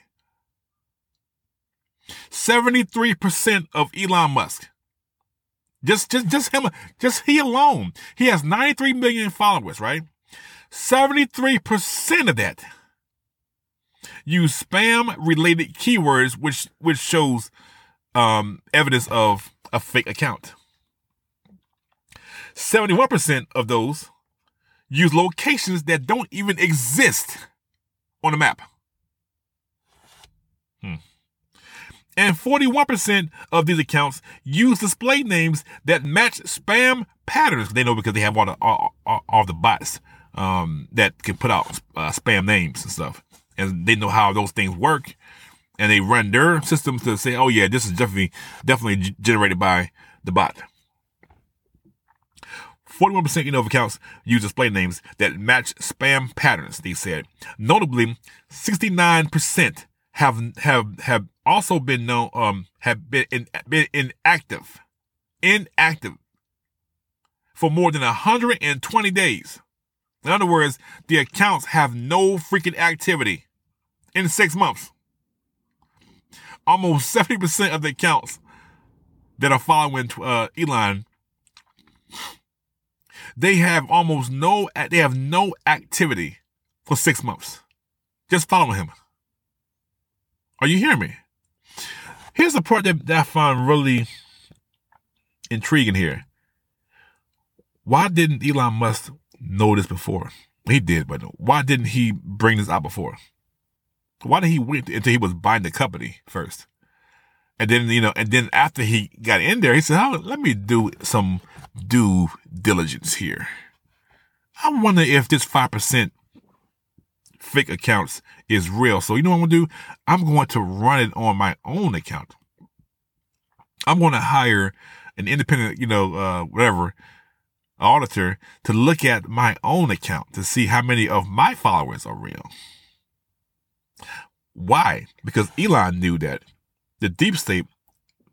73% of Elon Musk. Just, just, just him, just he alone. He has 93 million followers, right? 73% of that use spam related keywords, which, which shows, um, evidence of a fake account. 71% of those use locations that don't even exist on the map. Hmm. And 41% of these accounts use display names that match spam patterns. They know because they have all the, all, all, all the bots um, that can put out uh, spam names and stuff. And they know how those things work. And they run their systems to say, oh yeah, this is definitely, definitely generated by the bot. 41% of accounts use display names that match spam patterns, they said. Notably, 69% have have have also been known um have been in, been inactive inactive for more than 120 days. In other words, the accounts have no freaking activity in 6 months. Almost 70% of the accounts that are following uh, Elon they have almost no, they have no activity for six months. Just following him. Are you hearing me? Here's the part that, that I find really intriguing here. Why didn't Elon Musk know this before? He did, but why didn't he bring this out before? Why did he wait until he was buying the company first? And then, you know, and then after he got in there, he said, oh, let me do some due diligence here. I wonder if this 5% fake accounts is real. So you know what I'm going to do? I'm going to run it on my own account. I'm going to hire an independent, you know, uh, whatever auditor to look at my own account to see how many of my followers are real. Why? Because Elon knew that the deep state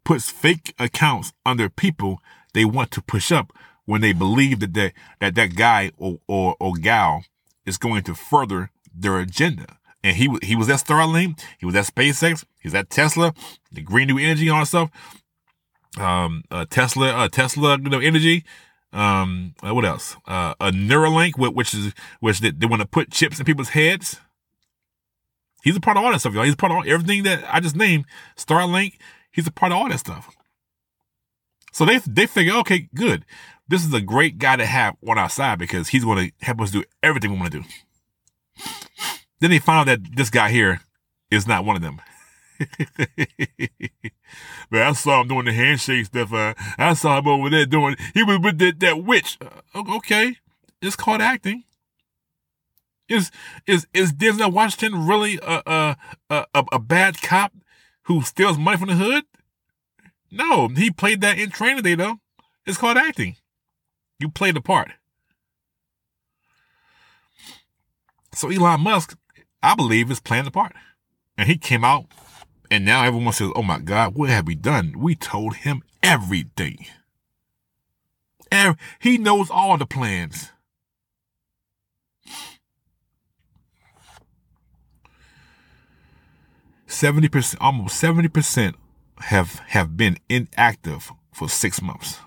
puts fake accounts under people they want to push up when they believe that that, that, that guy or, or, or gal is going to further their agenda. And he, he was at Starlink. He was at SpaceX. He's at Tesla, the green new energy all that stuff. Um, uh, Tesla, uh, Tesla, you know, energy. Um, uh, what else? Uh, a Neuralink, which is, which they, they want to put chips in people's heads. He's a part of all that stuff, y'all. He's a part of all, everything that I just named. Starlink, he's a part of all that stuff. So they they figure, okay, good. This is a great guy to have on our side because he's going to help us do everything we want to do. Then they found out that this guy here is not one of them. <laughs> but I saw him doing the handshake stuff. Uh, I saw him over there doing. He was with that, that witch. Uh, okay, it's called acting. Is is is Denzel Washington really a a a, a bad cop who steals money from the hood? No, he played that in Training Day though. It's called acting. You played the part. So Elon Musk, I believe, is playing the part. And he came out, and now everyone says, Oh my God, what have we done? We told him everything. And he knows all the plans. Seventy percent, almost seventy percent, have have been inactive for six months.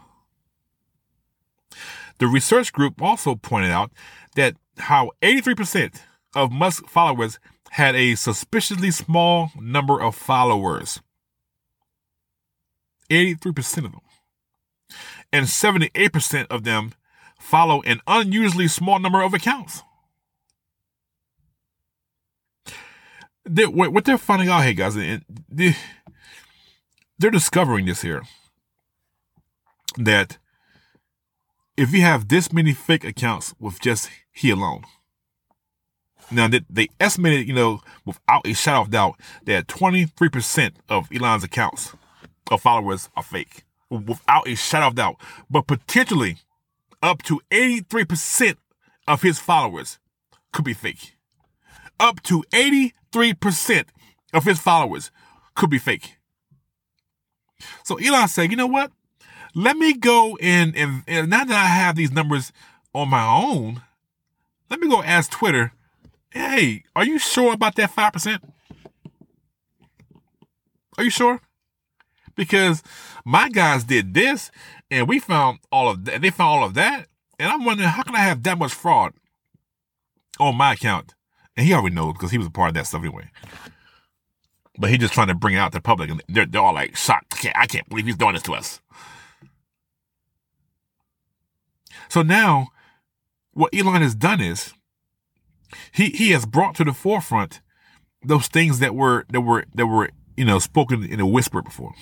The research group also pointed out that how 83% of Musk followers had a suspiciously small number of followers. 83% of them. And 78% of them follow an unusually small number of accounts. They're, what they're finding out, hey guys, they're discovering this here that if you have this many fake accounts with just he alone. Now they, they estimated, you know, without a shadow of doubt, that 23% of Elon's accounts of followers are fake. Without a shadow of doubt. But potentially up to 83% of his followers could be fake. Up to 83% of his followers could be fake. So Elon said, you know what? Let me go and, and, and now that I have these numbers on my own, let me go ask Twitter, hey, are you sure about that 5%? Are you sure? Because my guys did this and we found all of that. They found all of that. And I'm wondering, how can I have that much fraud on my account? And he already knows because he was a part of that stuff anyway. But he's just trying to bring it out to the public. And they're, they're all like shocked. I can't, I can't believe he's doing this to us. So now, what Elon has done is he he has brought to the forefront those things that were that were that were you know spoken in a whisper before,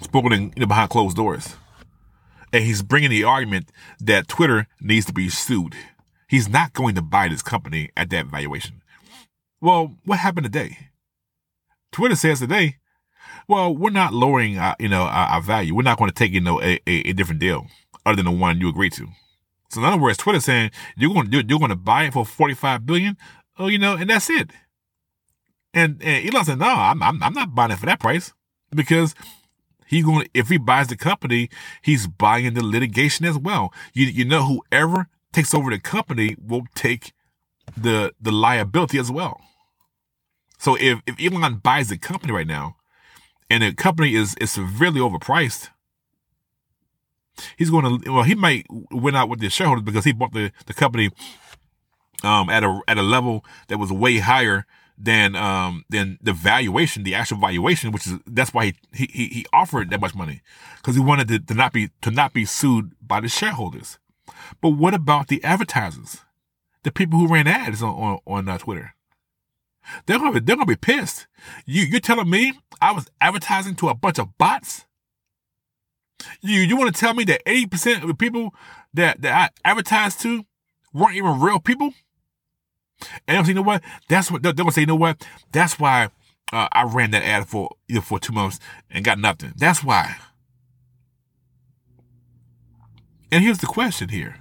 spoken in you know, behind closed doors, and he's bringing the argument that Twitter needs to be sued. He's not going to buy this company at that valuation. Well, what happened today? Twitter says today well, we're not lowering, our, you know, our, our, value. We're not going to take, you know, a, a, a, different deal other than the one you agreed to. So in other words, Twitter saying you're going to do, you're going to buy it for 45 billion. Oh, you know, and that's it. And, and Elon said, no, I'm, I'm, I'm not buying it for that price because he's going if he buys the company, he's buying the litigation as well. You, you know, whoever takes over the company will take the, the liability as well. So if, if Elon buys the company right now, and the company is is severely overpriced, he's going to well he might win out with the shareholders because he bought the the company um at a at a level that was way higher than um than the valuation the actual valuation which is that's why he he he offered that much money because he wanted to, to not be to not be sued by the shareholders. But what about the advertisers? The people who ran ads on on, on uh, twitter they're gonna be, they're gonna be pissed. You you're telling me I was advertising to a bunch of bots? You you want to tell me that eighty percent of the people that that I advertised to weren't even real people? And you know what? That's what they're, they're gonna say. You know what? That's why uh, I ran that ad for you know, for two months and got nothing. That's why. And here's the question here.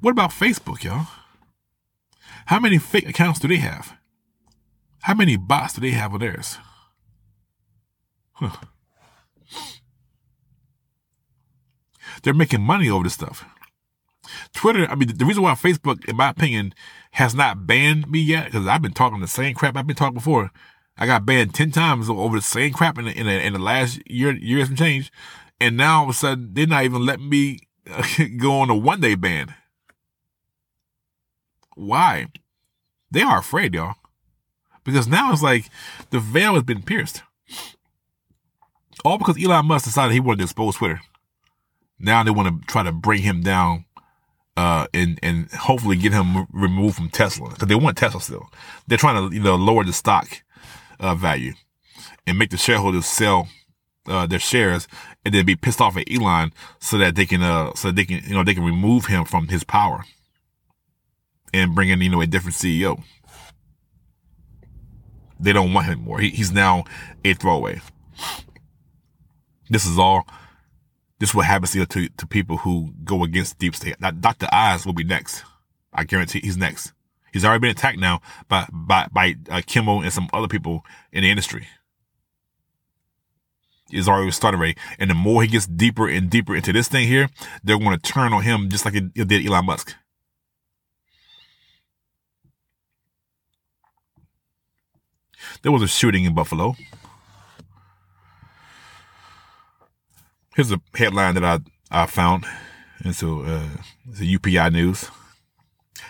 What about Facebook, y'all? How many fake accounts do they have? How many bots do they have on theirs? Huh. They're making money over this stuff. Twitter, I mean, the reason why Facebook, in my opinion, has not banned me yet, because I've been talking the same crap I've been talking before. I got banned 10 times over the same crap in the, in the, in the last year, years and change. And now all of a sudden, they're not even letting me <laughs> go on a one day ban. Why? They are afraid, y'all. Because now it's like the veil has been pierced. All because Elon Musk decided he wanted to expose Twitter. Now they want to try to bring him down uh, and and hopefully get him removed from Tesla because they want Tesla still. They're trying to you know lower the stock uh, value and make the shareholders sell uh, their shares and then be pissed off at Elon so that they can uh so they can you know they can remove him from his power. And bring in, you know, a different CEO. They don't want him anymore. He, he's now a throwaway. This is all, this is what happens to, to, people who go against deep state. Dr. Oz will be next. I guarantee he's next. He's already been attacked now by, by, by uh, Kimmel and some other people in the industry. He's already started already. And the more he gets deeper and deeper into this thing here, they're going to turn on him just like it did Elon Musk. There was a shooting in Buffalo. Here's a headline that I, I found. And so uh, it's a UPI News.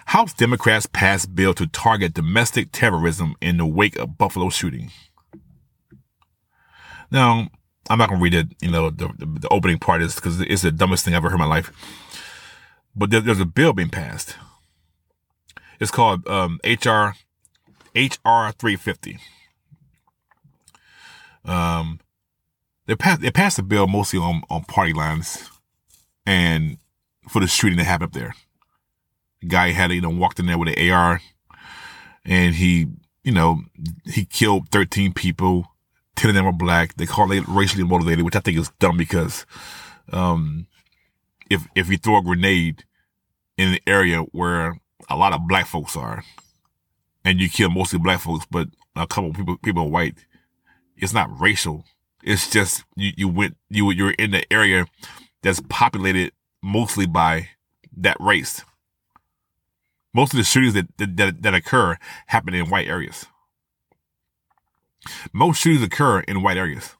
House Democrats pass bill to target domestic terrorism in the wake of Buffalo shooting. Now, I'm not gonna read it. You know, the, the, opening part is because it's the dumbest thing I've ever heard in my life. But there, there's a bill being passed. It's called um, HR HR 350. Um, they passed they passed the bill mostly on on party lines, and for the shooting that happened up there. The guy had you know walked in there with an AR, and he you know he killed 13 people. Ten of them were black. They call it racially motivated, which I think is dumb because, um, if if you throw a grenade in an area where a lot of black folks are, and you kill mostly black folks, but a couple people people are white, it's not racial. It's just you you went you you're in the area that's populated mostly by that race. Most of the shootings that, that, that occur happen in white areas. Most shootings occur in white areas.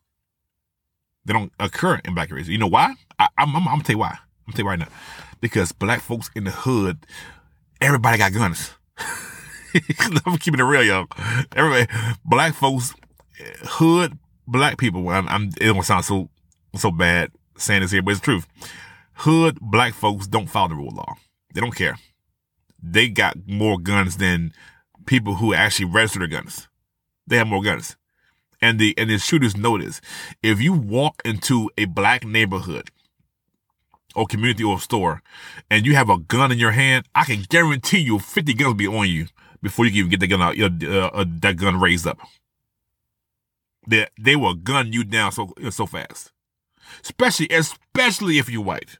They don't occur in black areas. You know why? I, am I'm, I'm gonna tell you why. I'm gonna tell you right now. Because black folks in the hood, everybody got guns. <laughs> I'm keeping it real, y'all. Everybody, black folks, hood, black people. I'm, I'm, it don't sound so so bad saying this here, but it's the truth. Hood black folks don't follow the rule of law. They don't care they got more guns than people who actually register their guns. They have more guns. And the and the shooters notice if you walk into a black neighborhood or community or store and you have a gun in your hand, I can guarantee you 50 guns will be on you before you can even get the gun out, uh, uh, that gun raised up. They, they will gun you down so so fast. Especially, especially if you're white.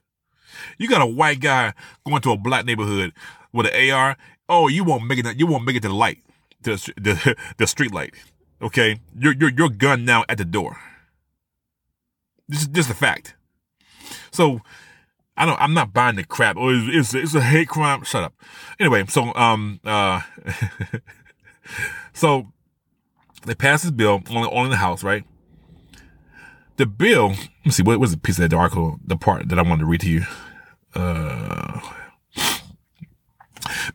You got a white guy going to a black neighborhood with an AR, oh, you won't make it. You won't make it to the light, to the, <laughs> the, street light. Okay, your your your gun now at the door. This is just a fact. So I don't. I'm not buying the crap. Oh, it's, it's, it's a hate crime. Shut up. Anyway, so um uh, <laughs> so they passed this bill only on the House, right? The bill. Let me see. What was the piece of the article? The part that I wanted to read to you. Uh,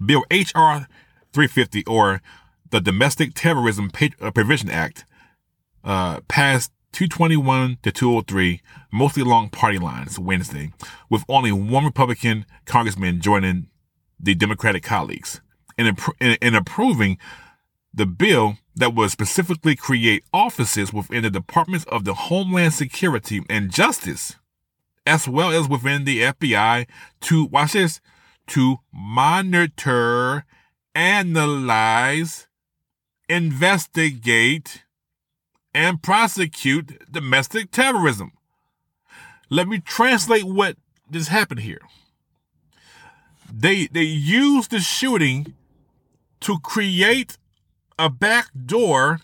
Bill H.R. 350 or the Domestic Terrorism uh, Prevention Act uh, passed 221 to 203, mostly along party lines Wednesday, with only one Republican congressman joining the Democratic colleagues in, in, in approving the bill that would specifically create offices within the Departments of the Homeland Security and Justice, as well as within the FBI to, watch this, to monitor, analyze, investigate, and prosecute domestic terrorism. Let me translate what just happened here. They they used the shooting to create a back door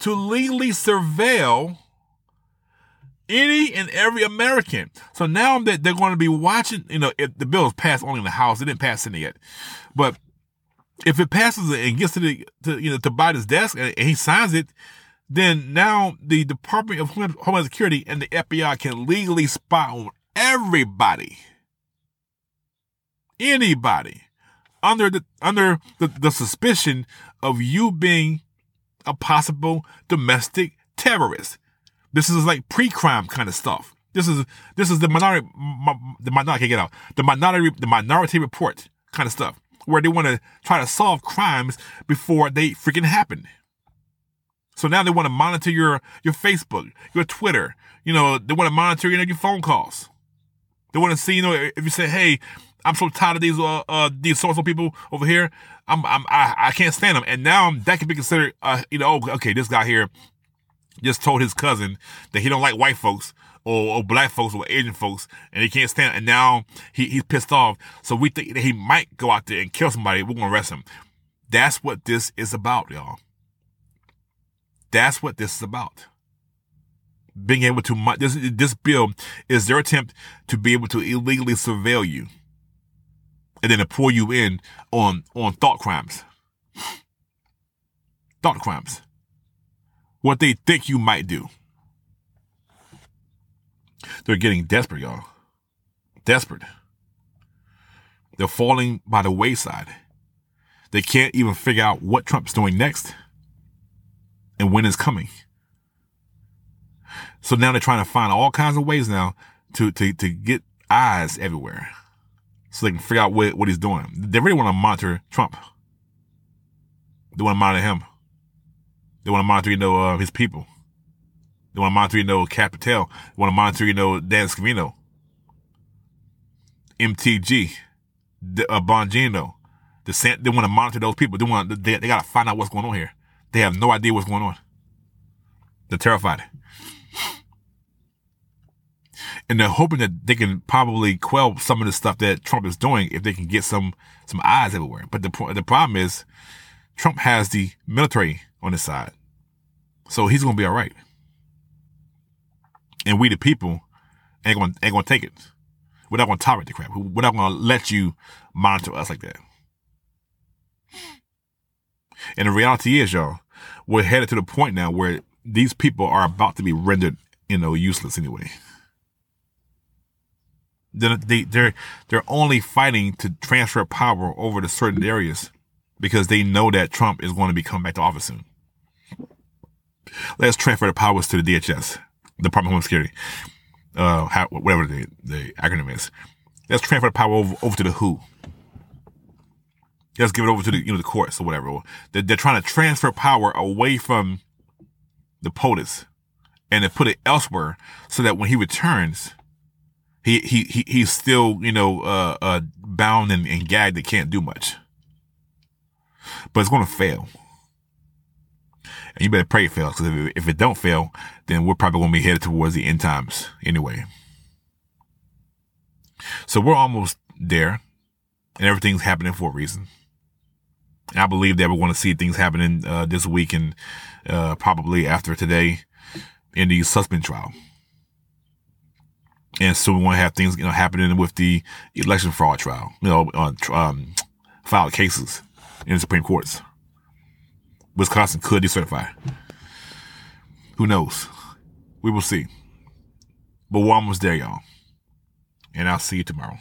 to legally surveil any and every American. So now that they're going to be watching, you know, if the bill is passed only in the House, it didn't pass in yet, but if it passes and gets to the, to, you know, to Biden's desk and he signs it, then now the Department of Homeland Security and the FBI can legally spy on everybody, anybody, under the under the, the suspicion of you being a possible domestic terrorist. This is like pre-crime kind of stuff. This is this is the minority the minority get out the minority the minority report kind of stuff where they want to try to solve crimes before they freaking happen. So now they want to monitor your your Facebook, your Twitter. You know they want to monitor you know, your phone calls. They want to see, you know, if you say, "Hey, I'm so tired of these uh, uh these social people over here. I'm I'm I, I can't stand them." And now that can be considered, uh, you know, oh, okay, this guy here just told his cousin that he don't like white folks or, or black folks or Asian folks, and he can't stand. It. And now he, he's pissed off. So we think that he might go out there and kill somebody. We're gonna arrest him. That's what this is about, y'all. That's what this is about. Being able to this this bill is their attempt to be able to illegally surveil you, and then to pull you in on on thought crimes. Thought crimes. What they think you might do. They're getting desperate, y'all. Desperate. They're falling by the wayside. They can't even figure out what Trump's doing next and when it's coming. So now they're trying to find all kinds of ways now to, to, to get eyes everywhere so they can figure out what, what he's doing. They really want to monitor Trump. They want to monitor him. They want to monitor, you know, uh, his people. They want to monitor, you know, Patel. They want to monitor, you know, Dan Scavino. MTG. Uh, Bongino. The, they want to monitor those people. They want, they, they got to find out what's going on here. They have no idea what's going on. They're terrified. And they're hoping that they can probably quell some of the stuff that Trump is doing if they can get some, some eyes everywhere. But the, the problem is Trump has the military on his side. So he's to be all right. And we, the people, ain't gonna ain't to take it. We're not to tolerate the crap. We're not to let you monitor us like that. And the reality is, y'all, we're headed to the point now where these people are about to be rendered, you know, useless anyway. They, they're, they're only fighting to transfer power over to certain areas because they know that Trump is going to be coming back to office soon. Let's transfer the powers to the DHS, Department of Homeland Security, uh, how, whatever the, the acronym is. Let's transfer the power over, over to the WHO. Let's give it over to the, you know, the courts or whatever. They're, they're trying to transfer power away from the POTUS and to put it elsewhere so that when he returns, he, he, he he's still, you know, uh, uh, bound and, and gagged that can't do much. But it's to fail. And you better pray it fails because if, if it don't fail, then we're probably to be headed towards the end times anyway. So we're almost there and everything's happening for a reason. And I believe that we're going to see things happening uh, this week and uh, probably after today in the Sussmann trial. And so we want to have things you know happening with the election fraud trial, you know, on um, filed cases in the Supreme Courts. Wisconsin could decertify. Who knows? We will see. But almost there, y'all. And I'll see you tomorrow.